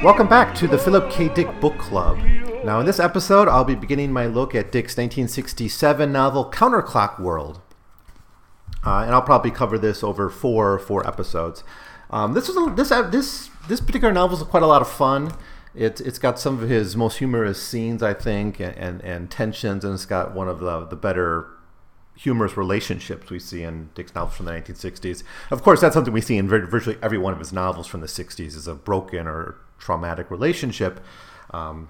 Welcome back to the Philip K. Dick Book Club. Now, in this episode, I'll be beginning my look at Dick's 1967 novel Counterclock World. Uh, and I'll probably cover this over four four episodes. Um, this is a, this uh, this this particular novel is quite a lot of fun. It's it's got some of his most humorous scenes, I think, and, and, and tensions, and it's got one of the the better humorous relationships we see in Dick's novels from the 1960s. Of course, that's something we see in virtually every one of his novels from the 60s is a broken or traumatic relationship. Um,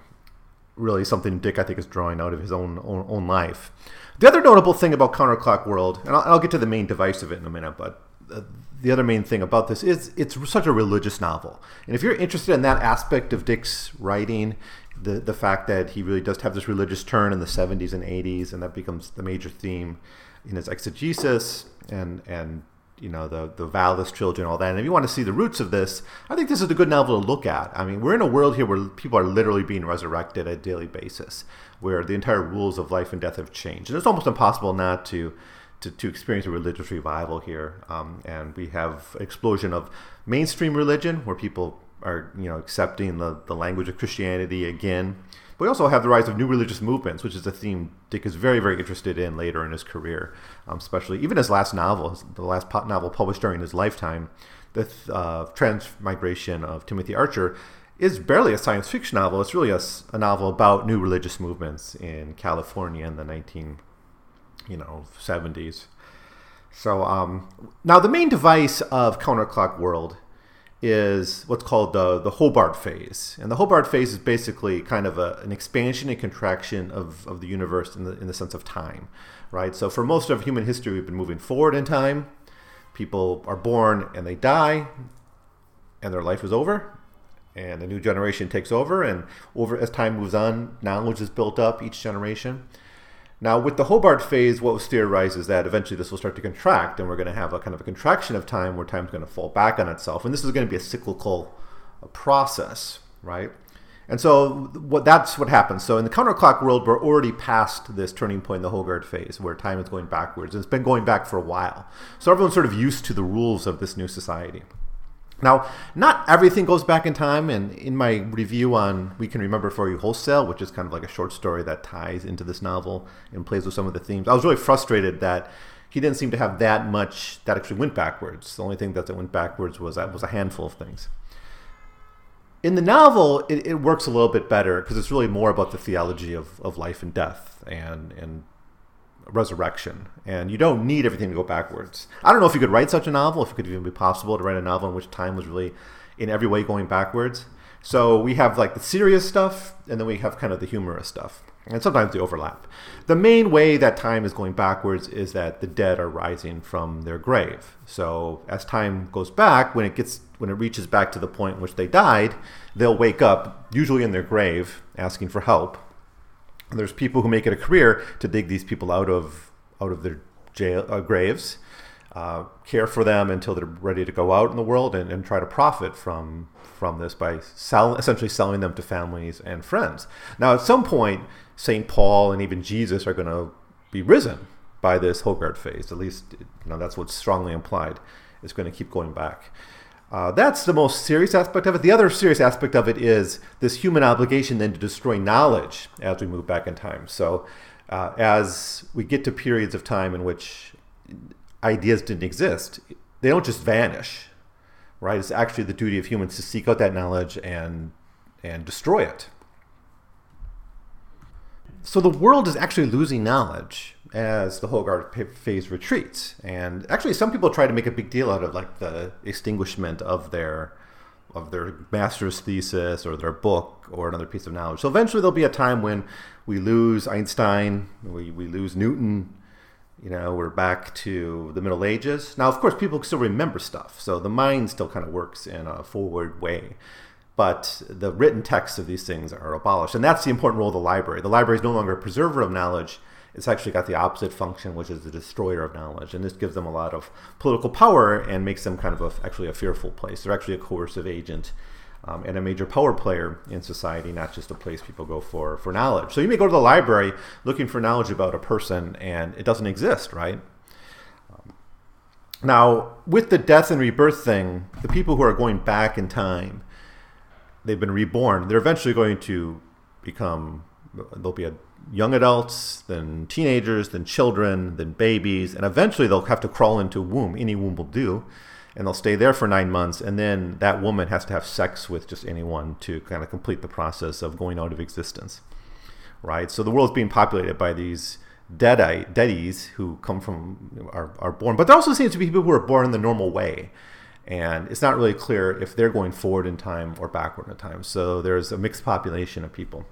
really something Dick, I think, is drawing out of his own own, own life. The other notable thing about Counterclock World, and I'll, I'll get to the main device of it in a minute, but uh, the other main thing about this is it's such a religious novel. And if you're interested in that aspect of Dick's writing, the the fact that he really does have this religious turn in the 70s and 80s, and that becomes the major theme in his exegesis and and you know the the Valis and all that. And if you want to see the roots of this, I think this is a good novel to look at. I mean, we're in a world here where people are literally being resurrected at a daily basis, where the entire rules of life and death have changed, and it's almost impossible not to. To, to experience a religious revival here, um, and we have explosion of mainstream religion where people are you know accepting the, the language of Christianity again. But we also have the rise of new religious movements, which is a theme Dick is very, very interested in later in his career, um, especially even his last novel, the last novel published during his lifetime, the uh, Transmigration of Timothy Archer, is barely a science fiction novel. It's really a novel about new religious movements in California in the 19, you know, 70s. So um, now the main device of Counterclock World is what's called the the Hobart phase, and the Hobart phase is basically kind of a, an expansion and contraction of, of the universe in the in the sense of time, right? So for most of human history, we've been moving forward in time. People are born and they die, and their life is over, and a new generation takes over, and over as time moves on, knowledge is built up each generation. Now, with the Hobart phase, what was theorized is that eventually this will start to contract, and we're going to have a kind of a contraction of time where time's going to fall back on itself, and this is going to be a cyclical uh, process, right? And so, what that's what happens. So, in the counterclock world, we're already past this turning point in the Hobart phase, where time is going backwards. And it's been going back for a while. So, everyone's sort of used to the rules of this new society. Now, not everything goes back in time, and in my review on We Can Remember For You Wholesale, which is kind of like a short story that ties into this novel and plays with some of the themes, I was really frustrated that he didn't seem to have that much that actually went backwards. The only thing that went backwards was uh, was a handful of things. In the novel, it, it works a little bit better because it's really more about the theology of, of life and death and and resurrection, and you don't need everything to go backwards. I don't know if you could write such a novel, if it could even be possible to write a novel in which time was really in every way going backwards. So we have like the serious stuff, and then we have kind of the humorous stuff, and sometimes they overlap. The main way that time is going backwards is that the dead are rising from their grave. So as time goes back, when it gets when it reaches back to the point in which they died, they'll wake up, usually in their grave, asking for help there's people who make it a career to dig these people out of out of their jail uh, graves, uh, care for them until they're ready to go out in the world, and, and try to profit from from this by sell, essentially selling them to families and friends. Now, at some point, Saint Paul and even Jesus are going to be risen by this Hobart phase. At least, you know, that's what's strongly implied. It's going to keep going back. Uh, that's the most serious aspect of it. The other serious aspect of it is this human obligation then to destroy knowledge as we move back in time. So, uh, as we get to periods of time in which ideas didn't exist, they don't just vanish, right? It's actually the duty of humans to seek out that knowledge and and destroy it. So the world is actually losing knowledge as the Hobart phase retreats, and actually some people try to make a big deal out of like the extinguishment of their of their master's thesis or their book or another piece of knowledge. So eventually there'll be a time when we lose Einstein, we, we lose Newton, you know, we're back to the Middle Ages. Now, of course, people still remember stuff, so the mind still kind of works in a forward way. But the written texts of these things are abolished. And that's the important role of the library. The library is no longer a preserver of knowledge, it's actually got the opposite function, which is the destroyer of knowledge. And this gives them a lot of political power and makes them kind of a, actually a fearful place. They're actually a coercive agent um, and a major power player in society, not just a place people go for, for knowledge. So you may go to the library looking for knowledge about a person and it doesn't exist, right? Um, now, with the death and rebirth thing, the people who are going back in time, they've been reborn, they're eventually going to become, there'll be a young adults, then teenagers, then children, then babies, and eventually they'll have to crawl into a womb. Any womb will do and they'll stay there for nine months, and then that woman has to have sex with just anyone to kind of complete the process of going out of existence, right? So the world's being populated by these deadies who come from are, are born, but there also seems to be people who are born in the normal way, and it's not really clear if they're going forward in time or backward in time. So there's a mixed population of people.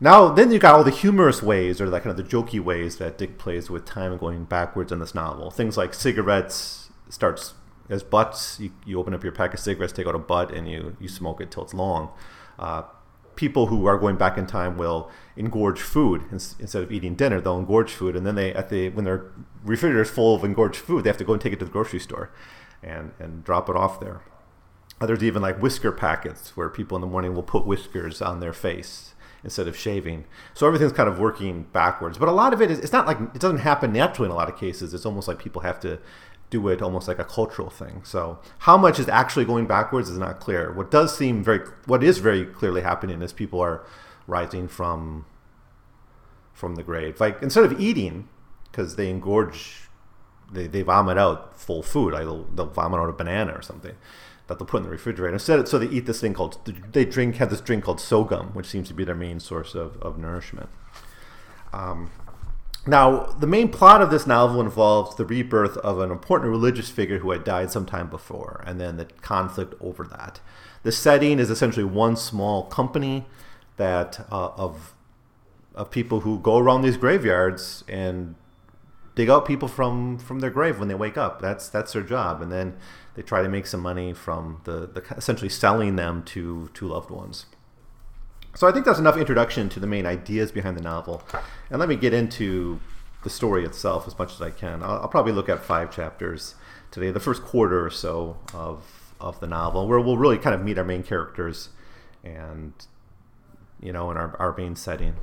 Now, then you got all the humorous ways, or like kind of the jokey ways that Dick plays with time going backwards in this novel. Things like cigarettes starts as butts. You, you open up your pack of cigarettes, take out a butt, and you, you smoke it till it's long. Uh, people who are going back in time will engorge food instead of eating dinner. They'll engorge food, and then they at the when their refrigerator is full of engorged food, they have to go and take it to the grocery store, and and drop it off there. There's even like whisker packets where people in the morning will put whiskers on their face instead of shaving. So everything's kind of working backwards. But a lot of it is it's not like it doesn't happen naturally in a lot of cases. It's almost like people have to do it almost like a cultural thing. So how much is actually going backwards is not clear. What does seem very, what is very clearly happening is people are rising from from the grave. Like instead of eating, because they engorge, they, they vomit out full food. Like they'll, they'll vomit out a banana or something that they'll put in the refrigerator. Instead, so they eat this thing called they drink have this drink called sorghum, which seems to be their main source of, of nourishment. Um, now, the main plot of this novel involves the rebirth of an important religious figure who had died sometime before, and then the conflict over that. The setting is essentially one small company that uh, of of people who go around these graveyards and dig out people from from their grave when they wake up. That's that's their job, and then they try to make some money from the, the essentially selling them to to loved ones. So I think that's enough introduction to the main ideas behind the novel. And let me get into the story itself as much as I can. I'll, I'll probably look at five chapters today, the first quarter or so of, of the novel, where we'll really kind of meet our main characters and, you know, in our, our main setting.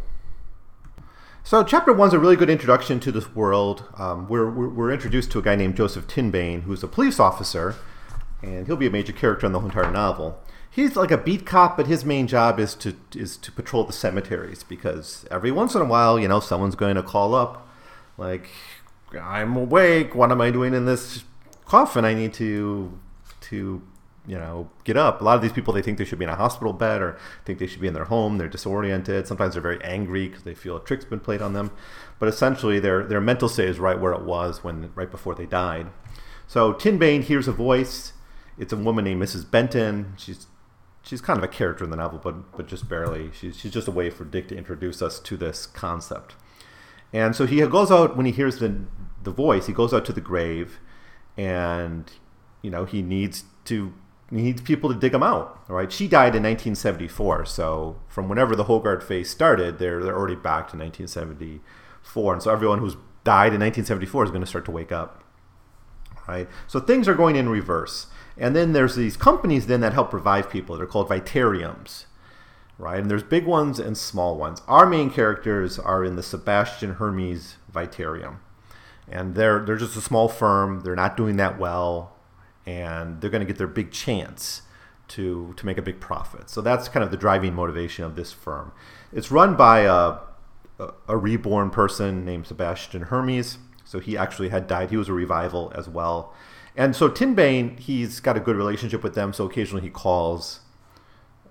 So, chapter one is a really good introduction to this world. Um, we're, we're, we're, introduced to a guy named Joseph Tinbane, who's a police officer, and he'll be a major character in the whole entire novel he's like a beat cop, but his main job is to is to patrol the cemeteries because every once in a while, you know, someone's going to call up, like, "I'm awake. What am I doing in this coffin? I need to to you know get up." A lot of these people they think they should be in a hospital bed or think they should be in their home. They're disoriented. Sometimes they're very angry because they feel a trick's been played on them. But essentially, their their mental state is right where it was when right before they died. So Tinbane hears a voice. It's a woman named Mrs. Benton. She's she's kind of a character in the novel, but but just barely. She's she's just a way for Dick to introduce us to this concept. And so he goes out when he hears the the voice. He goes out to the grave, and you know he needs to he needs people to dig him out. Right? She died in 1974, so from whenever the Hobart phase started, they're they're already back to 1974, and so everyone who's died in 1974 is going to start to wake up. Right? So things are going in reverse. And then there's these companies then that help revive people. They're called Vitariums, right? And there's big ones and small ones. Our main characters are in the Sebastian Hermes Vitarium. And they're they're just a small firm. They're not doing that well, and they're going to get their big chance to to make a big profit. So that's kind of the driving motivation of this firm. It's run by a a, reborn person named Sebastian Hermes. So he actually had died. He was a revival as well and so Tinbane, he's got a good relationship with them. So occasionally he calls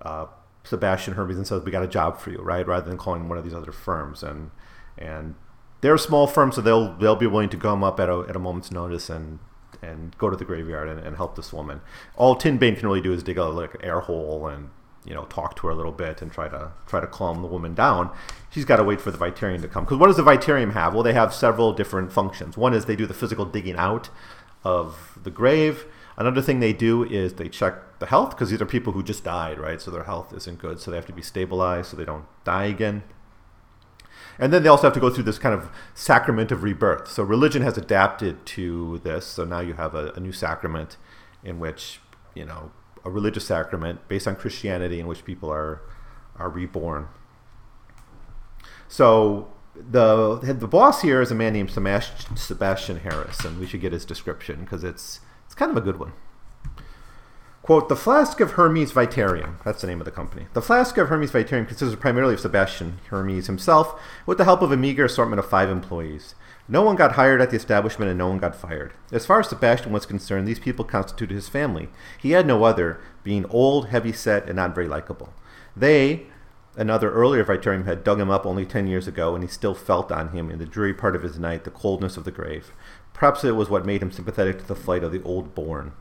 uh, Sebastian Hermes and says, "We got a job for you," right? Rather than calling one of these other firms. And and they're a small firm, so they'll they'll be willing to come up at a at a moment's notice and and go to the graveyard and, and help this woman. All Tinbane can really do is dig a like air hole and you know, talk to her a little bit and try to try to calm the woman down. She's got to wait for the Vitarium to come. Because what does the Vitarium have? Well, they have several different functions. One is they do the physical digging out of the grave. Another thing they do is they check the health because these are people who just died, right? So their health isn't good, so they have to be stabilized so they don't die again. And then they also have to go through this kind of sacrament of rebirth. So religion has adapted to this. So now you have a, a new sacrament in which, you know, a religious sacrament based on Christianity in which people are are reborn. So the the boss here is a man named Sebastian Hermes, and we should get his description because it's it's kind of a good one. Quote, the Flask of Hermes Vitarium, that's the name of the company. The Flask of Hermes Vitarium consists primarily of Sebastian Hermes himself, with the help of a meager assortment of five employees. No one got hired at the establishment and no one got fired. As far as Sebastian was concerned, these people constituted his family. He had no other, being old, heavy set, and not very likable. They, another earlier Vitarium, had dug him up only ten years ago, and he still felt on him, in the dreary part of his night, the coldness of the grave. Perhaps it was what made him sympathetic to the flight of the old born.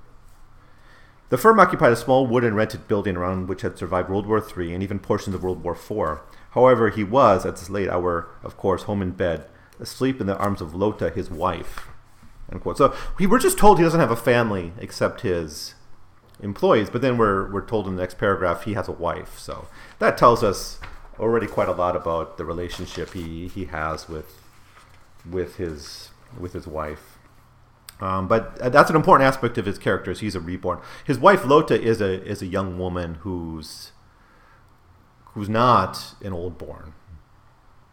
The firm occupied a small wooden rented building around which had survived World War III and even portions of World War IV. However, he was, at this late hour, of course, home in bed, asleep in the arms of Lota, his wife. So we were just told he doesn't have a family except his employees, but then we're, we're told in the next paragraph he has a wife. So that tells us already quite a lot about the relationship he, he has with with his with his wife. Um, but that's an important aspect of his character. Is he's a reborn. His wife Lota is a is a young woman who's who's not an old born,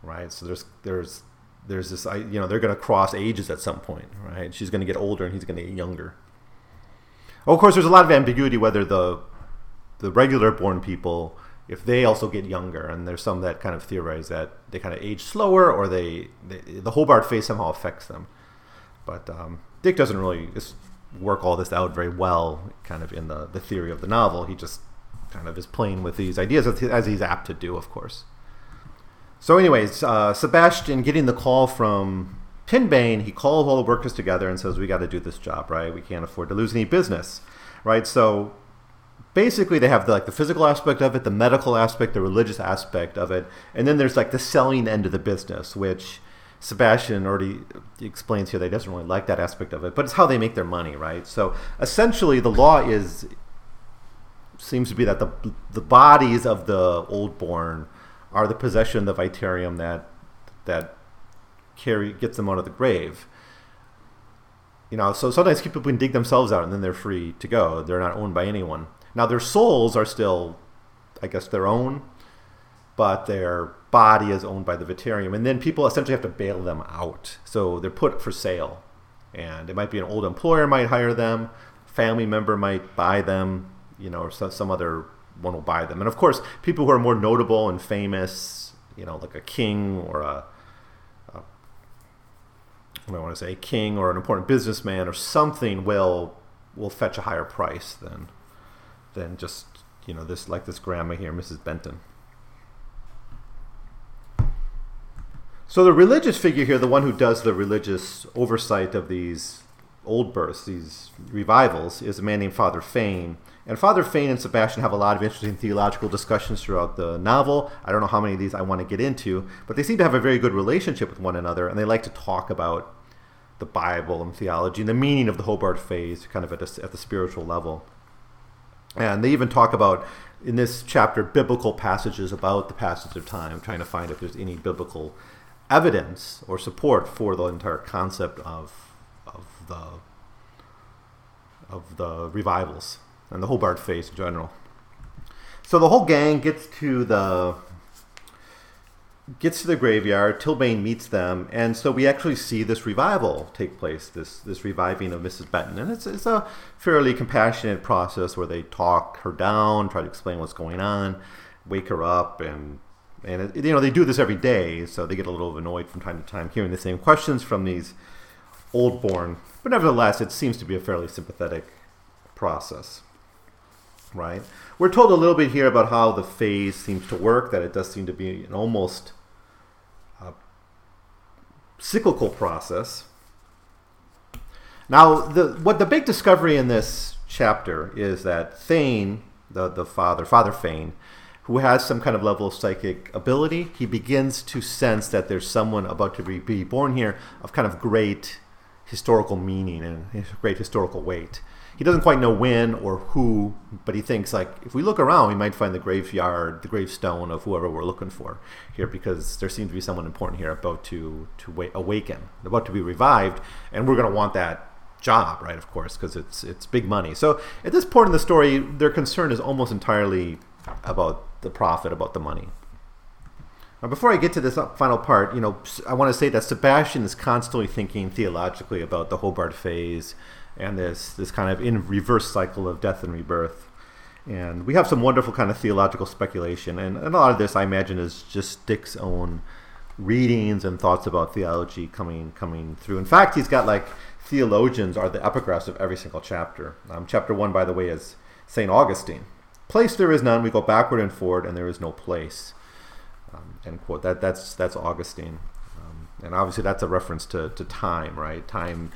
right? So there's there's there's this you know they're going to cross ages at some point, right? She's going to get older and he's going to get younger. Oh, of course, there's a lot of ambiguity whether the the regular born people if they also get younger, and there's some that kind of theorize that they kind of age slower or they, they the Hobart phase somehow affects them. But um, Dick doesn't really work all this out very well, kind of in the, the theory of the novel. He just kind of is playing with these ideas as he's apt to do, of course. So, anyways, uh, Sebastian getting the call from Tinbane, he calls all the workers together and says, "We got to do this job, right? We can't afford to lose any business, right?" So, basically, they have the, like the physical aspect of it, the medical aspect, the religious aspect of it, and then there's like the selling end of the business, which Sebastian already explains here that he doesn't really like that aspect of it, but it's how they make their money, right? So essentially, the law is seems to be that the the bodies of the old born are the possession of the Vitarium that that carry gets them out of the grave. You know, so sometimes people can dig themselves out and then they're free to go. They're not owned by anyone. Now their souls are still, I guess, their own, but their body is owned by the Vitarium, and then people essentially have to bail them out. So they're put for sale, and it might be an old employer might hire them, family member might buy them, you know, or some other one will buy them. And of course, people who are more notable and famous, you know, like a king or a, I want to say, a king or an important businessman or something will will fetch a higher price than than just you know this like this grandma here, Mrs. Benton. So the religious figure here, the one who does the religious oversight of these old births, these revivals, is a man named Father Fane. And Father Fane and Sebastian have a lot of interesting theological discussions throughout the novel. I don't know how many of these I want to get into, but they seem to have a very good relationship with one another, and they like to talk about the Bible and theology and the meaning of the Hobart phase, kind of at, a, at the spiritual level. And they even talk about in this chapter biblical passages about the passage of time, trying to find if there's any biblical evidence or support for the entire concept of of the of the revivals and the Hobart phase in general. So the whole gang gets to the gets to the graveyard. Tinbane meets them, and so we actually see this revival take place. This this reviving of Mrs. Benton, and it's it's a fairly compassionate process where they talk her down, try to explain what's going on, wake her up, and and it, you know they do this every day, so they get a little annoyed from time to time hearing the same questions from these old born. But nevertheless, it seems to be a fairly sympathetic process, right? We're told a little bit here about how the phase seems to work. That it does seem to be an almost uh, cyclical process. Now, the what the big discovery in this chapter is that Thane the the father, Father Fane, who has some kind of level of psychic ability. He begins to sense that there's someone about to be, be born here of kind of great historical meaning and great historical weight. He doesn't quite know when or who, but he thinks like if we look around, we might find the graveyard, the gravestone of whoever we're looking for here, because there seems to be someone important here about to to awaken, about to be revived, and we're going to want that job, right? Of course, because it's it's big money. So at this point in the story, their concern is almost entirely about the profit, about the money. Now, before I get to this final part, you know, I want to say that Sebastian is constantly thinking theologically about the Hobart phase and this this kind of in reverse cycle of death and rebirth. And we have some wonderful kind of theological speculation, and, and a lot of this I imagine is just Dick's own readings and thoughts about theology coming coming through. In fact, he's got like theologians are the epigraphs of every single chapter. Um, chapter one, by the way, is Saint Augustine. Place there is none. We go backward and forward, and there is no place. Um, end quote. That that's that's Augustine, um, and obviously that's a reference to to time, right? Time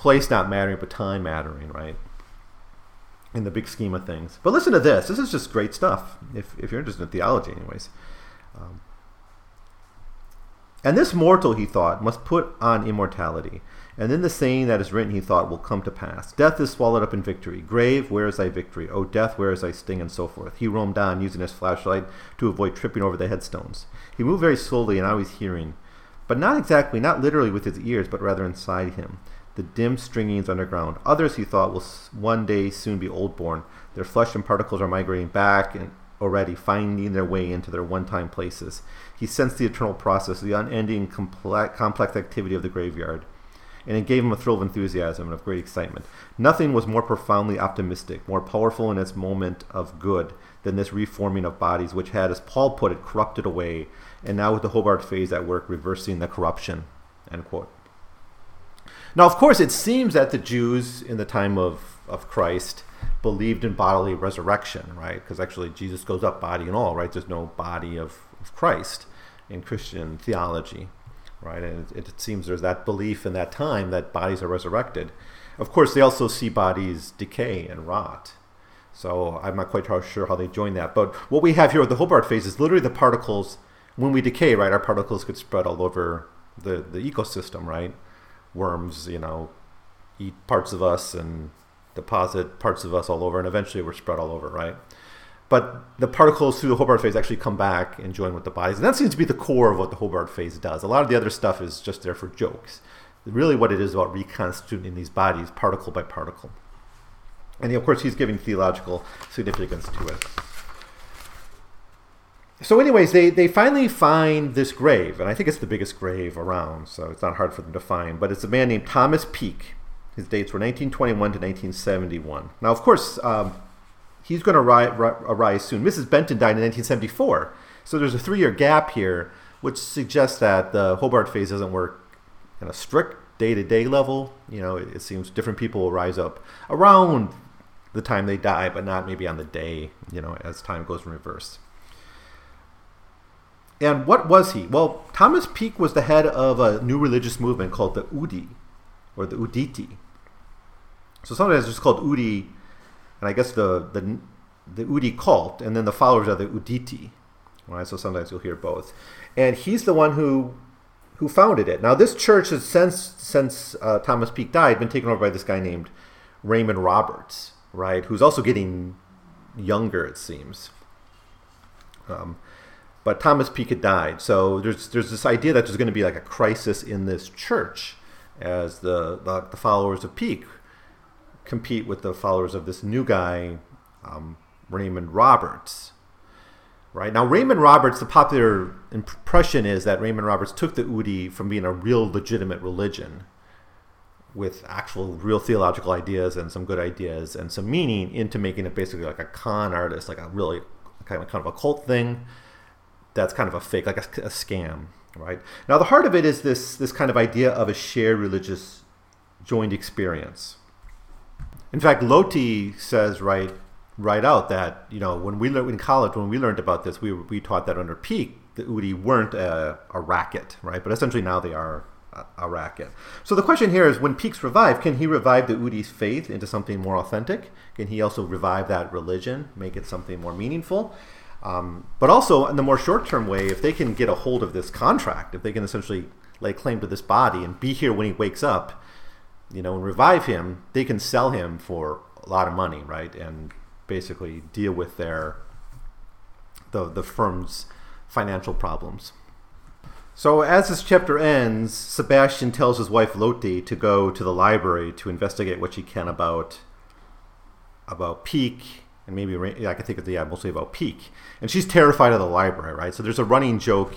place not mattering, but time mattering, right? In the big scheme of things. But listen to this. This is just great stuff, if, if you're interested in theology, anyways. Um, and this mortal, he thought, must put on immortality. And then the saying that is written, he thought, will come to pass. Death is swallowed up in victory. Grave, where is thy victory? O death, where is thy sting? And so forth. He roamed on, using his flashlight to avoid tripping over the headstones. He moved very slowly, and I was hearing, but not exactly, not literally with his ears, but rather inside him the dim stringings underground. Others, he thought, will one day soon be old-born. Their flesh and particles are migrating back and already, finding their way into their one-time places. He sensed the eternal process, the unending complex activity of the graveyard, and it gave him a thrill of enthusiasm and of great excitement. Nothing was more profoundly optimistic, more powerful in its moment of good than this reforming of bodies, which had, as Paul put it, corrupted away, and now with the Hobart phase at work, reversing the corruption. End quote. Now, of course, it seems that the Jews in the time of, of Christ believed in bodily resurrection, right? Because actually, Jesus goes up body and all, right? There's no body of, of Christ in Christian theology, right? And it, it seems there's that belief in that time that bodies are resurrected. Of course, they also see bodies decay and rot. So I'm not quite sure how they join that. But what we have here with the Hobart phase is literally the particles, when we decay, right, our particles could spread all over the, the ecosystem, right? worms, you know, eat parts of us and deposit parts of us all over, and eventually we're spread all over, right? But the particles through the Hobart phase actually come back and join with the bodies. And that seems to be the core of what the Hobart phase does. A lot of the other stuff is just there for jokes. Really, what it is about reconstituting these bodies particle by particle. And of course, he's giving theological significance to it so anyways they, they finally find this grave and i think it's the biggest grave around so it's not hard for them to find but it's a man named thomas peake his dates were 1921 to 1971 now of course um, he's going to ri- ri- arise soon mrs benton died in 1974 so there's a three-year gap here which suggests that the hobart phase doesn't work in a strict day-to-day level you know it, it seems different people will rise up around the time they die but not maybe on the day you know as time goes in reverse and what was he? Well, Thomas Peake was the head of a new religious movement called the Udi, or the Uditi. So sometimes it's just called Udi, and I guess the, the, the Udi cult, and then the followers are the Uditi. Right? So sometimes you'll hear both. And he's the one who who founded it. Now, this church has since since uh, Thomas Peake died been taken over by this guy named Raymond Roberts, right? Who's also getting younger, it seems. Um, but Thomas Peake had died. So there's there's this idea that there's going to be like a crisis in this church as the the, the followers of Peake compete with the followers of this new guy, um, Raymond Roberts. Right now, Raymond Roberts, the popular impression is that Raymond Roberts took the Udi from being a real legitimate religion with actual real theological ideas and some good ideas and some meaning into making it basically like a con artist, like a really kind of kind of a cult thing that's kind of a fake, like a, a scam, right? Now, the heart of it is this this kind of idea of a shared religious joined experience. In fact, Loti says right right out that you know when we learned in college when we learned about this, we we taught that under peak the Udi weren't a, a racket, right? But essentially now they are a, racket. So the question here is when Peaks revive, can he revive the Udi's faith into something more authentic? Can he also revive that religion, make it something more meaningful? Um, but also, in the more short term way, if they can get a hold of this contract, if they can essentially lay claim to this body and be here when he wakes up, you know, and revive him, they can sell him for a lot of money, right? And basically deal with their the the firm's financial problems. So as this chapter ends, Sebastian tells his wife Lotte to go to the library to investigate what she can about about Peak and maybe yeah, I can think of the yeah, mostly about Peak. And she's terrified of the library, right? So there's a running joke,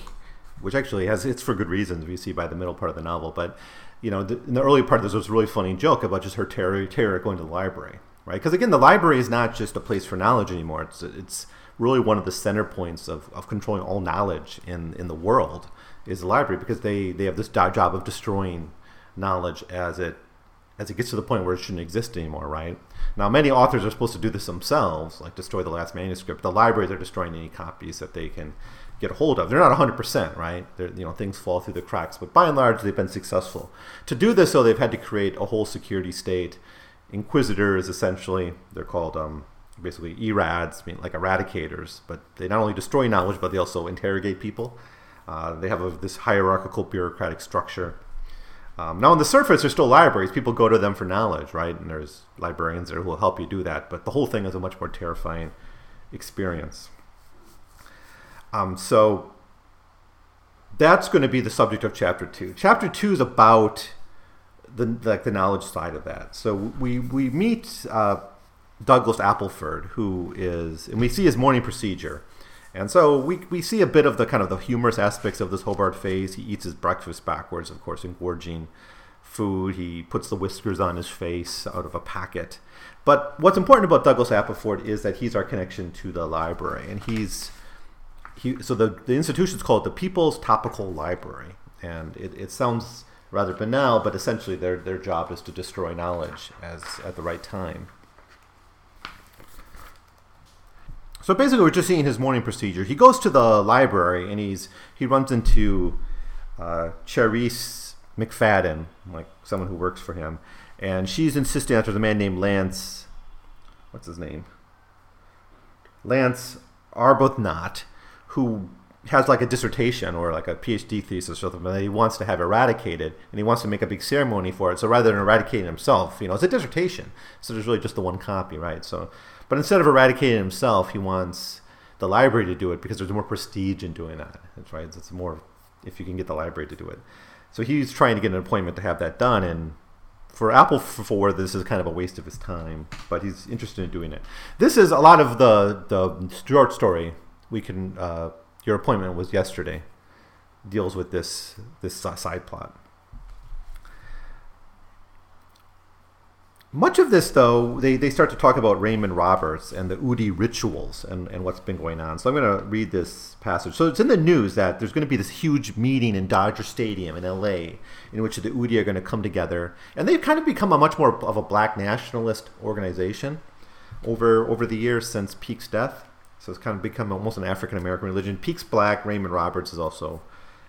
which actually has it's for good reasons. We see by the middle part of the novel, but you know, the, in the early part, there's this really funny joke about just her terror, terror going to the library, right? Because again, the library is not just a place for knowledge anymore. It's it's really one of the center points of, of controlling all knowledge in, in the world is the library because they, they have this job of destroying knowledge as it as it gets to the point where it shouldn't exist anymore, right? Now, many authors are supposed to do this themselves, like destroy the last manuscript. The libraries are destroying any copies that they can get a hold of. They're not 100%, right? They're, you know, things fall through the cracks, but by and large, they've been successful. To do this, though, they've had to create a whole security state. Inquisitors, essentially, they're called um, basically erads, mean like eradicators, but they not only destroy knowledge, but they also interrogate people. Uh, they have a, this hierarchical bureaucratic structure. Um, now, on the surface, there's still libraries. People go to them for knowledge, right? And there's librarians there who will help you do that. But the whole thing is a much more terrifying experience. Um, so that's going to be the subject of chapter two. Chapter two is about the like the knowledge side of that. So we we meet uh, Douglas Appleford, who is, and we see his morning procedure. And so we, we see a bit of the kind of the humorous aspects of this Hobart phase. He eats his breakfast backwards, of course, engorging food. He puts the whiskers on his face out of a packet. But what's important about Douglas Appleford is that he's our connection to the library, and he's he. So the the institution's called the People's Topical Library, and it, it sounds rather banal, but essentially their their job is to destroy knowledge as at the right time. So basically, we're just seeing his morning procedure. He goes to the library and he's he runs into uh, McFadden, like someone who works for him, and she's insisting after the man named Lance. What's his name? Lance Arbuthnot, who has like a dissertation or like a PhD thesis or something that he wants to have eradicated, and he wants to make a big ceremony for it. So rather than eradicating himself, you know, it's a dissertation, so there's really just the one copy, right? So but instead of eradicating himself, he wants the library to do it because there's more prestige in doing that. That's right. It's more if you can get the library to do it. So he's trying to get an appointment to have that done, and for Apple for this is kind of a waste of his time, but he's interested in doing it. This is a lot of the the short story. We can uh, your appointment was yesterday deals with this this side plot. Much of this, though, they, they start to talk about Raymond Roberts and the Udi rituals and, and what's been going on. So I'm going to read this passage. So it's in the news that there's going to be this huge meeting in Dodger Stadium in LA in which the Udi are going to come together. And they've kind of become a much more of a black nationalist organization over over the years since Peake's death. So it's kind of become almost an African American religion. Peake's black, Raymond Roberts is also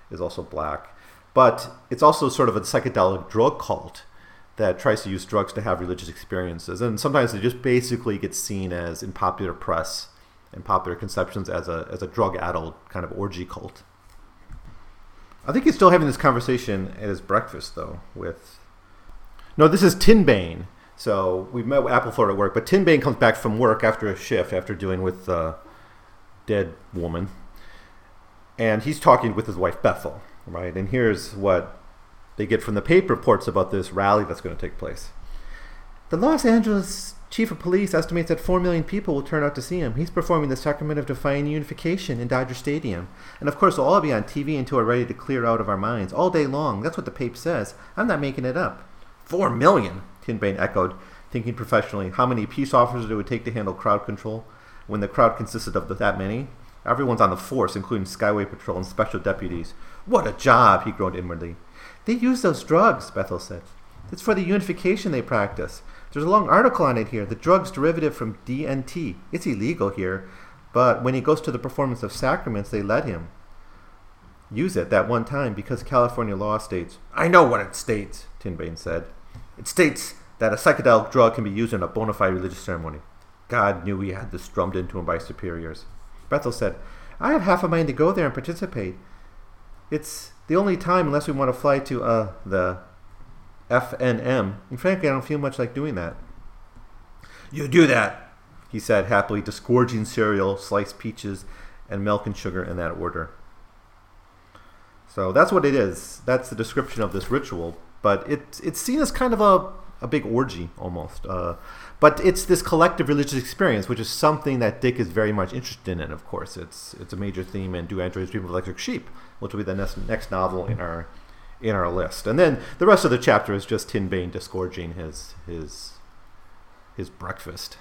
is also black. But it's also sort of a psychedelic drug cult that tries to use drugs to have religious experiences. And sometimes they just basically get seen as in popular press and popular conceptions as a, as a drug addled kind of orgy cult. I think he's still having this conversation at his breakfast, though, with. No, this is Tinbane. So we met with Appleford at work, but Tinbane comes back from work after a shift, after doing with the dead woman. And he's talking with his wife, Bethel, right? And here's what they get from the paper reports about this rally that's going to take place. The Los Angeles chief of police estimates that 4 million people will turn out to see him. He's performing the sacrament of defying unification in Dodger Stadium. And of course, we'll all be on TV until we're ready to clear out of our minds all day long. That's what the paper says. I'm not making it up. 4 million, Tinbane echoed, thinking professionally how many peace officers it would take to handle crowd control when the crowd consisted of that many. Everyone's on the force, including Skyway Patrol and special deputies. What a job, he groaned inwardly. They use those drugs, Bethel said. It's for the unification they practice. There's a long article on it here. The drug's derivative from DNT. It's illegal here, but when he goes to the performance of sacraments, they let him. use it that one time because California law states. I know what it states, Tinbane said. It states that a psychedelic drug can be used in a bona fide religious ceremony. God knew he had this drummed into him by superiors. Bethel said, I have half a mind to go there and participate. It's the only time, unless we want to fly to uh, the FNM. And frankly, I don't feel much like doing that. You do that, he said happily, disgorging cereal, sliced peaches, and milk and sugar in that order. So that's what it is. That's the description of this ritual. But it, it's seen as kind of a, a big orgy almost. Uh, but it's this collective religious experience, which is something that Dick is very much interested in. Of course, it's it's a major theme in Do Androids Dream of Electric Sheep, which will be the next next novel in our in our list. And then the rest of the chapter is just Tinbane disgorging his his his breakfast.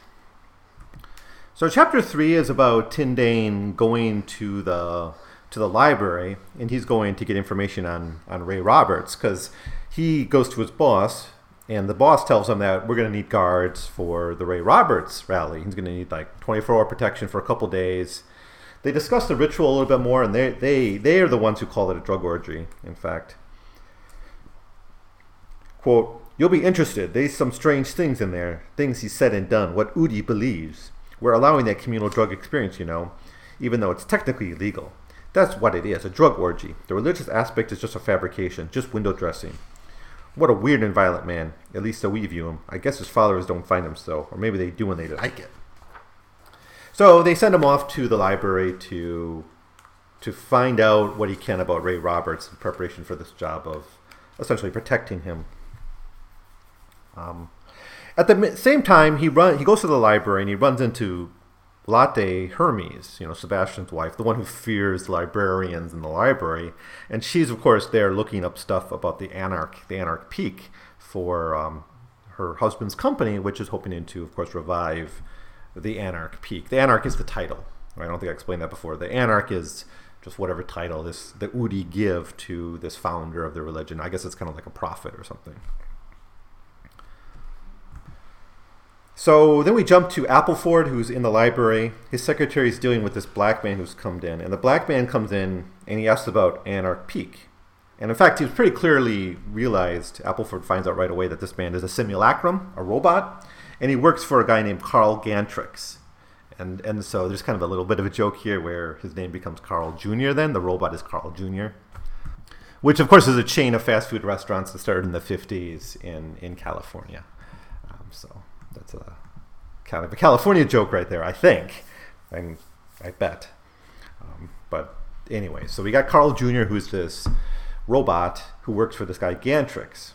So chapter three is about Tinbane going to the to the library, and he's going to get information on on Ray Roberts because he goes to his boss, and the boss tells him that we're going to need guards for the Ray Roberts rally. He's going to need like 24 hour protection for a couple days. They discuss the ritual a little bit more, and they they they are the ones who call it a drug orgy. In fact, quote. You'll be interested. There's some strange things in there. Things he said and done. What Udi believes. We're allowing that communal drug experience, you know, even though it's technically illegal. That's what it is a drug orgy. The religious aspect is just a fabrication, just window dressing. What a weird and violent man. At least so we view him. I guess his followers don't find him so, or maybe they do when they like it. So they send him off to the library to to find out what he can about Ray Roberts in preparation for this job of essentially protecting him. Um, at the same time, he run he goes to the library and he runs into Lotte Hermes, you know, Sebastian's wife, the one who fears librarians in the library, and she's of course there looking up stuff about the Anarch, the Anarch Peak, for um, her husband's company, which is hoping to, of course, revive the Anarch Peak. The Anarch is the title. I don't think I explained that before. The Anarch is just whatever title this the Udi give to this founder of the religion. I guess it's kind of like a prophet or something. So then we jump to Appleford, who's in the library. His secretary is dealing with this black man who's come in. And the black man comes in and he asks about Anarch Peak. And in fact, he was pretty clearly realized, Appleford finds out right away that this man is a simulacrum, a robot, and he works for a guy named Carl Gantrix. And, and so there's kind of a little bit of a joke here where his name becomes Carl Jr. then. The robot is Carl Jr., which of course is a chain of fast food restaurants that started in the 50s in, in California. Um, so that's a kind of a California joke right there, I think. And I bet. Um, but anyway, so we got Carl Jr., who's this robot who works for this guy Gantrix,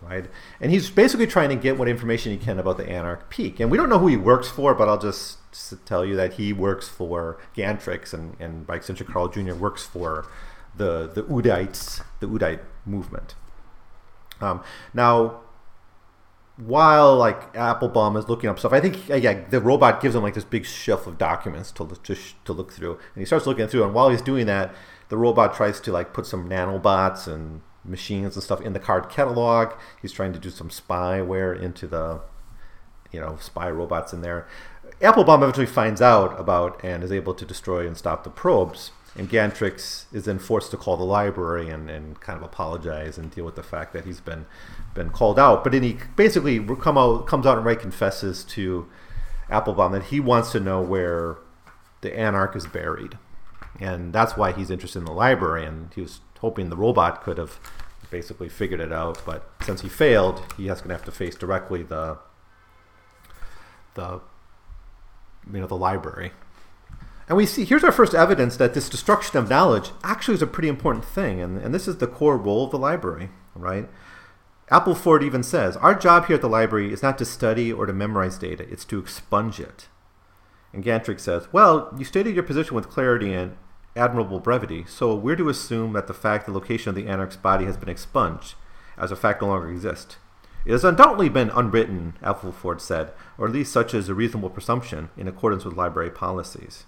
right? And he's basically trying to get what information he can about the Anarch Peak. And we don't know who he works for, but I'll just tell you that he works for Gantrix, and, and by extension, Carl Jr. works for the the Udites, the Udite movement. Um, now, while like Applebaum is looking up stuff, I think uh, yeah, the robot gives him like this big shelf of documents to to, to look through, and he starts looking through. And while he's doing that, the robot tries to like put some nanobots and machines and stuff in the card catalog. He's trying to do some spyware into the, you know, spy robots in there. Applebaum eventually finds out about and is able to destroy and stop the probes. And Gantrix is then forced to call the library and, and kind of apologize and deal with the fact that he's been been called out. But then he basically come out comes out and right confesses to Applebaum that he wants to know where the Anarch is buried, and that's why he's interested in the library. And he was hoping the robot could have basically figured it out, but since he failed, he has going to have to face directly the the you know the library. And we see here's our first evidence that this destruction of knowledge actually is a pretty important thing, and, and this is the core role of the library, right? Appleford even says, Our job here at the library is not to study or to memorize data, it's to expunge it. And Gantrix says, Well, you stated your position with clarity and admirable brevity, so we're to assume that the fact the location of the anarch's body has been expunged, as a fact no longer exists. It has undoubtedly been unwritten, Appleford said, or at least such is a reasonable presumption in accordance with library policies.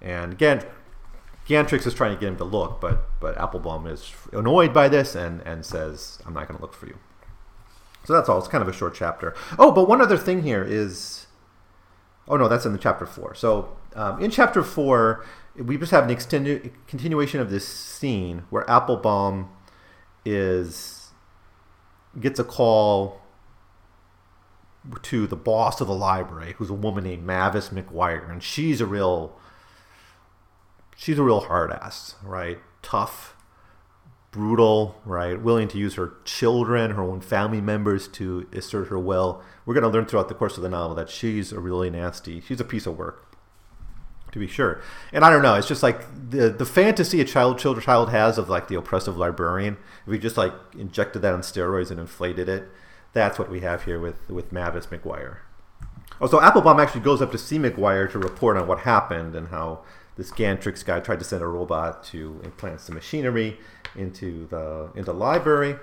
And Gant- Gantrix is trying to get him to look, but but Applebaum is annoyed by this and and says, "I'm not going to look for you." So that's all. It's kind of a short chapter. Oh, but one other thing here is Oh no, that's in the chapter four. So um, in chapter four, we just have an extended continuation of this scene where Applebaum is gets a call to the boss of the library, who's a woman named Mavis McGuire, and she's a real she's a real hard ass, right? Tough, brutal, right? Willing to use her children, her own family members to assert her will. We're going to learn throughout the course of the novel that she's a really nasty, she's a piece of work, to be sure. And I don't know, it's just like the the fantasy a child child child has of like the oppressive librarian. If we just like injected that on steroids and inflated it, that's what we have here with with Mavis McGuire. Oh, so Applebaum actually goes up to see McGuire to report on what happened and how this Gantrix guy tried to send a robot to implant some machinery into the into library.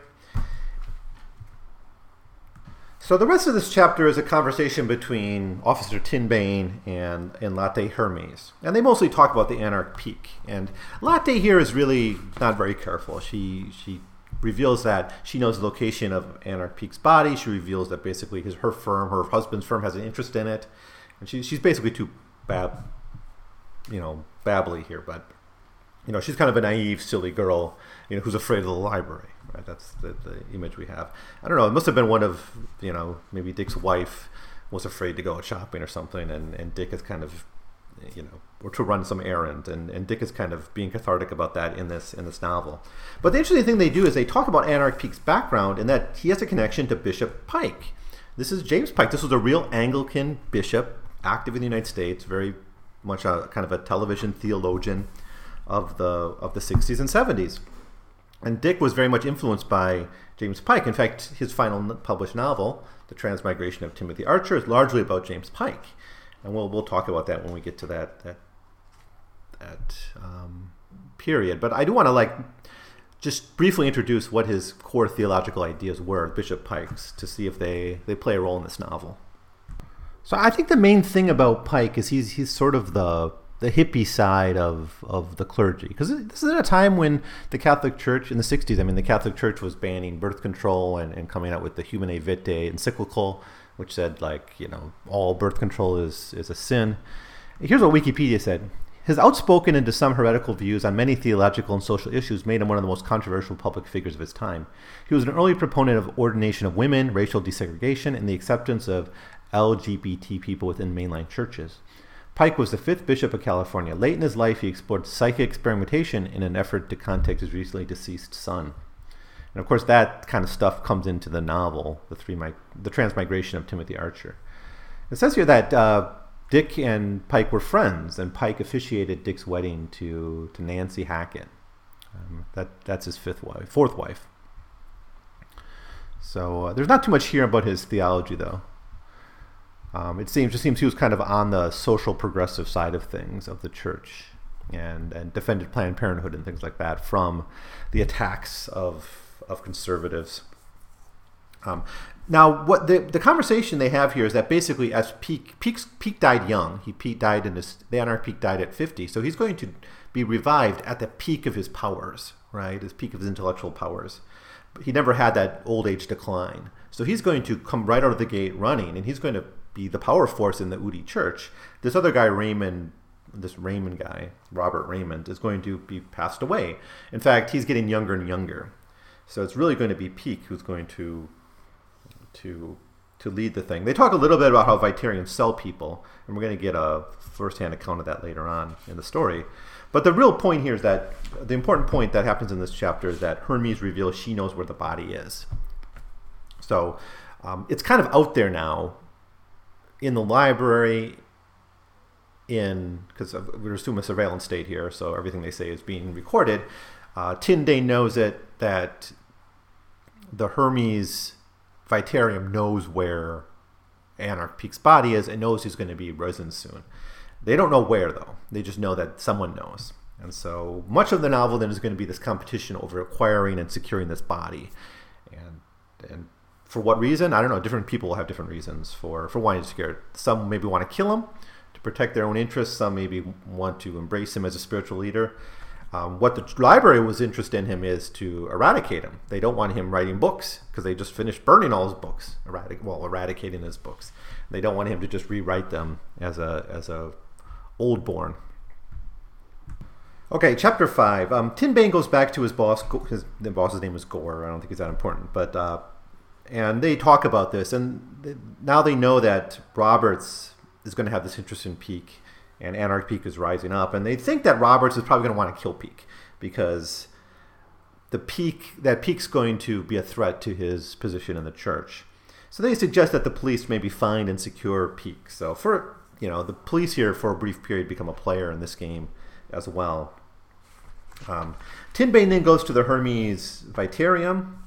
So the rest of this chapter is a conversation between Officer Tinbane and, and Lotte Hermes. And they mostly talk about the Anarch Peak. And Lotte here is really not very careful. She she reveals that she knows the location of Anarch Peak's body. She reveals that basically his her firm, her husband's firm, has an interest in it. And she, she's basically too bad, you know, babbly here, but you know, she's kind of a naive, silly girl, you know, who's afraid of the library. Right? That's the, the image we have. I don't know. It must have been one of, you know, maybe Dick's wife was afraid to go shopping or something, and, and Dick is kind of, you know, or to run some errand, and, and Dick is kind of being cathartic about that in this in this novel. But the interesting thing they do is they talk about Anarch Peak's background and that he has a connection to Bishop Pike. This is James Pike. This was a real Anglican bishop, active in the United States, very much a kind of a television theologian of the of the 60s and 70s. And Dick was very much influenced by James Pike. In fact, his final published novel, The Transmigration of Timothy Archer, is largely about James Pike, and we'll we'll talk about that when we get to that that that um, period. But I do want to like just briefly introduce what his core theological ideas were, Bishop Pike's, to see if they they play a role in this novel. So I think the main thing about Pike is he's he's sort of the the hippie side of, of the clergy. Because this is at a time when the Catholic Church, in the 60s, I mean, the Catholic Church was banning birth control and, and coming out with the Humanae Vitae encyclical, which said, like, you know, all birth control is, is a sin. Here's what Wikipedia said. His outspoken and to some heretical views on many theological and social issues made him one of the most controversial public figures of his time. He was an early proponent of ordination of women, racial desegregation, and the acceptance of LGBT people within mainline churches. Pike was the fifth bishop of California. Late in his life, he explored psychic experimentation in an effort to contact his recently deceased son. And of course, that kind of stuff comes into the novel, the three the transmigration of Timothy Archer. It says here that uh, Dick and Pike were friends, and Pike officiated Dick's wedding to to Nancy Hackett. Um, that that's his fifth wife, fourth wife. So uh, there's not too much here about his theology, though. Um, it seems just seems he was kind of on the social progressive side of things of the church, and and defended Planned Parenthood and things like that from the attacks of of conservatives. Um, now, what the the conversation they have here is that basically, as Peak Peak Peak died young, he Peak died in his the Anarch Peak died at fifty, so he's going to be revived at the peak of his powers, right? His peak of his intellectual powers. He never had that old age decline, so he's going to come right out of the gate running, and he's going to be the power force in the Udi church. This other guy, Raymond, this Raymond guy, Robert Raymond, is going to be passed away. In fact, he's getting younger and younger. So it's really going to be Peak who's going to to to lead the thing. They talk a little bit about how Vitarians sell people, and we're going to get a first-hand account of that later on in the story. But the real point here is that the important point that happens in this chapter is that Hermes reveals she knows where the body is. So um, it's kind of out there now in the library in because we're assuming a surveillance state here, so everything they say is being recorded. Uh, knows it that the Hermes Vitarium knows where Anarch Peak's body is and knows he's going to be risen soon. They don't know where though. They just know that someone knows. And so much of the novel then is going to be this competition over acquiring and securing this body. And and for what reason? I don't know. Different people have different reasons for, for wanting to secure. Some maybe want to kill him to protect their own interests. Some maybe want to embrace him as a spiritual leader. Um, what the library was interested in him is to eradicate him. They don't want him writing books because they just finished burning all his books, eradic- well, eradicating his books. They don't want him to just rewrite them as a as a old born. Okay, chapter five. Um, Tinbane goes back to his boss. His the boss's name is Gore. I don't think he's that important, but uh, and they talk about this, and now they know that Roberts is going to have this interest in Peak, and Anarch Peak is rising up, and they think that Roberts is probably going to want to kill Peak because the Peak that Peak's going to be a threat to his position in the church. So they suggest that the police maybe find and secure Peak. So for you know the police here for a brief period become a player in this game as well. Um, Tin then goes to the Hermes Vitarium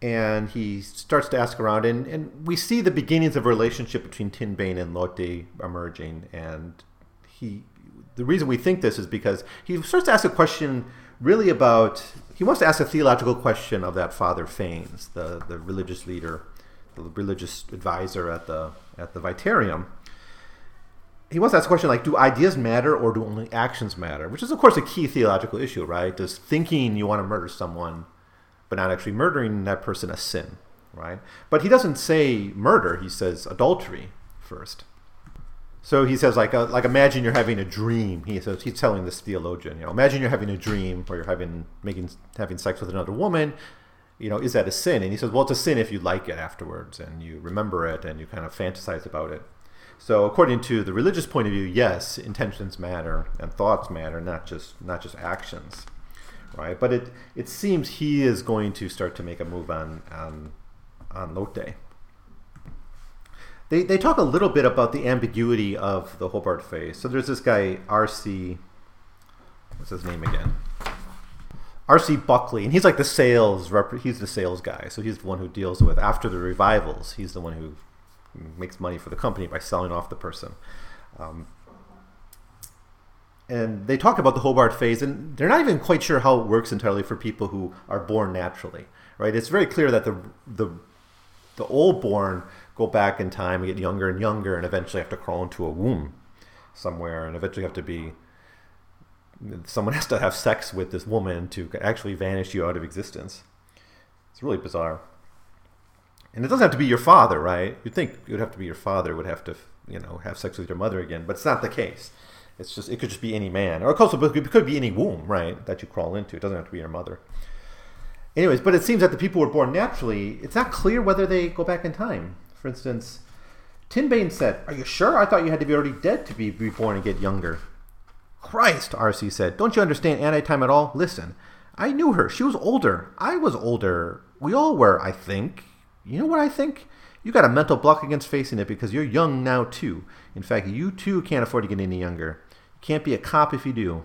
and he starts to ask around, and, and we see the beginnings of a relationship between Tinbane and Lotte emerging. And he, the reason we think this is because he starts to ask a question really about, he wants to ask a theological question of that Father Phanes, the, the religious leader, the religious advisor at the, at the Vitarium. He wants to ask a question like, do ideas matter or do only actions matter? Which is, of course, a key theological issue, right? Does thinking you want to murder someone but not actually murdering that person a sin, right? But he doesn't say murder, he says adultery first. So he says, like, uh, like imagine you're having a dream. He says he's telling this theologian, you know, imagine you're having a dream where you're having making having sex with another woman. You know, is that a sin? And he says, well, it's a sin if you like it afterwards and you remember it and you kind of fantasize about it. So according to the religious point of view, yes, intentions matter and thoughts matter, not just not just actions right? But it it seems he is going to start to make a move on on on Lotte. They, they talk a little bit about the ambiguity of the Hobart phase. So there's this guy R.C. What's his name again? R.C. Buckley, and he's like the sales rep. He's the sales guy, so he's the one who deals with after the revivals. He's the one who makes money for the company by selling off the person. Um, and they talk about the Hobart phase, and they're not even quite sure how it works entirely for people who are born naturally, right? It's very clear that the the the old born go back in time and get younger and younger, and eventually have to crawl into a womb somewhere, and eventually have to be someone has to have sex with this woman to actually vanish you out of existence. It's really bizarre. And it doesn't have to be your father, right? You'd think it would have to be your father would have to, you know, have sex with your mother again, but it's not the case. It's just it could just be any man, or also it could be any womb, right, that you crawl into. It doesn't have to be your mother. Anyways, but it seems that the people were born naturally, it's not clear whether they go back in time. For instance, Tinbane said, "Are you sure? I thought you had to be already dead to be reborn and get younger." Christ, R.C. said, "Don't you understand anti-time at all? Listen, I knew her. She was older. I was older. We all were, I think. You know what I think? You got a mental block against facing it because you're young now too. In fact, you too can't afford to get any younger. Can't be a cop if you do.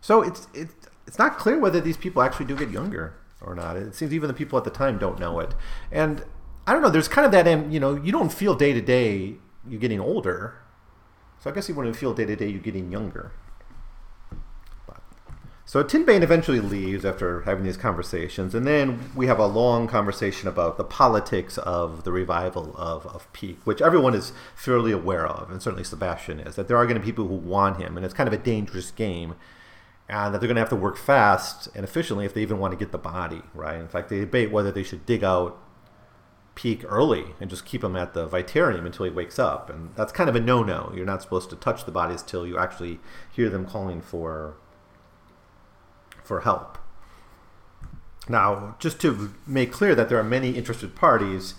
So it's it's it's not clear whether these people actually do get younger or not. It seems even the people at the time don't know it. And I don't know. There's kind of that, you know, you don't feel day to day you're getting older. So I guess you wouldn't feel day to day you're getting younger. So Tinbane eventually leaves after having these conversations, and then we have a long conversation about the politics of the revival of, of Peak, which everyone is fairly aware of, and certainly Sebastian is, that there are going to be people who want him, and it's kind of a dangerous game, and that they're going to have to work fast and efficiently if they even want to get the body, right? In fact, they debate whether they should dig out Peak early and just keep him at the Vitarium until he wakes up, and that's kind of a no-no. You're not supposed to touch the bodies till you actually hear them calling for for help. Now, just to make clear that there are many interested parties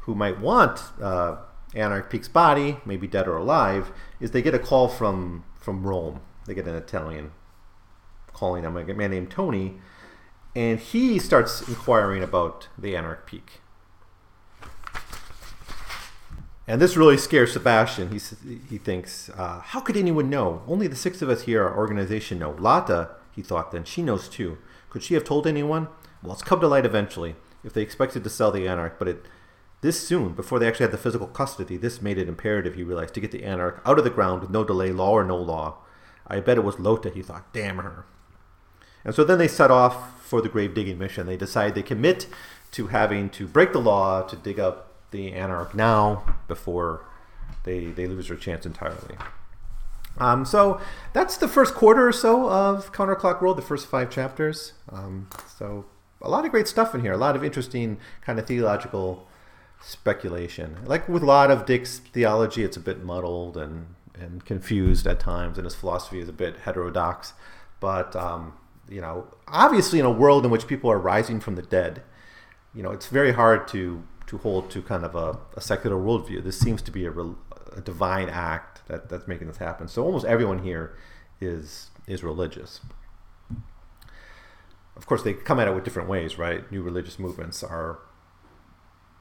who might want uh, Anarch Peak's body, maybe dead or alive, is they get a call from from Rome. They get an Italian calling them, a man named Tony, and he starts inquiring about the Anarch Peak. And this really scares Sebastian. He, he thinks, uh, how could anyone know? Only the six of us here, our organization, know. Lotte he thought then. She knows too. Could she have told anyone? Well, it's come to light eventually, if they expected to sell the Anarch, but it this soon, before they actually had the physical custody, this made it imperative, he realized, to get the Anarch out of the ground with no delay, law or no law. I bet it was Lotte, he thought. Damn her. And so then they set off for the grave digging mission. They decide they commit to having to break the law to dig up the Anarch now before they, they lose their chance entirely. Um, so that's the first quarter or so of Counterclock World, the first five chapters. Um, so a lot of great stuff in here, a lot of interesting kind of theological speculation. Like with a lot of Dick's theology, it's a bit muddled and, and confused at times, and his philosophy is a bit heterodox. But, um, you know, obviously in a world in which people are rising from the dead, you know, it's very hard to, to hold to kind of a, a secular worldview. This seems to be a, a divine act that, that's making this happen. So almost everyone here is is religious. Of course, they come at it with different ways, right? New religious movements are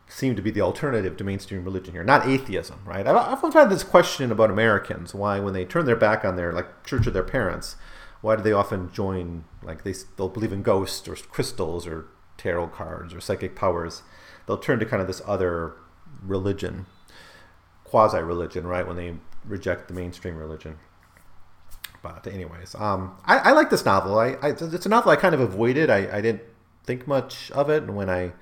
seem to be the alternative to mainstream religion here, not atheism, right? I've often had this question about Americans: why, when they turn their back on their like church of their parents, why do they often join like they they'll believe in ghosts or crystals or tarot cards or psychic powers? They'll turn to kind of this other religion, quasi religion, right? When they reject the mainstream religion. But anyways, um, I, I, like this novel. I, I, it's a novel I kind of avoided. I, I didn't think much of it, and when I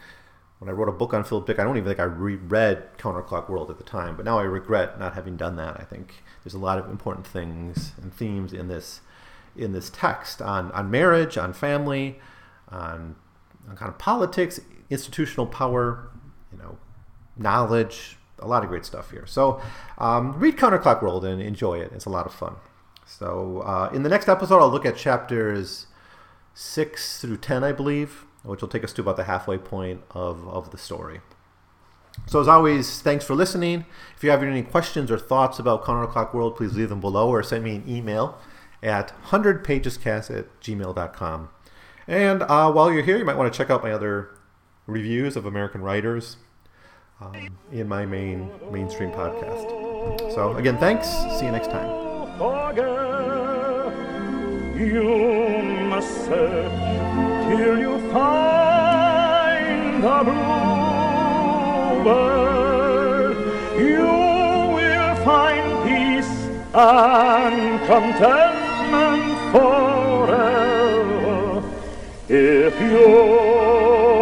when I wrote a book on Philip Dick, I don't even think I reread Counterclock World at the time. But now I regret not having done that. I think there's a lot of important things and themes in this in this text on on marriage, on family, on, on kind of politics, institutional power, you know, knowledge. A lot of great stuff here. So um, read Counterclock World and enjoy it. It's a lot of fun. So uh, in the next episode, I'll look at chapters six through ten, I believe, which will take us to about the halfway point of, of the story. So as always, thanks for listening. If you have any questions or thoughts about Counterclock World, please leave them below or send me an email at 100pagescast at gmail.com. And uh, while you're here, you might want to check out my other reviews of American writers um, in my main mainstream podcast. So again, thanks. See you next time. Find peace and contentment forever if you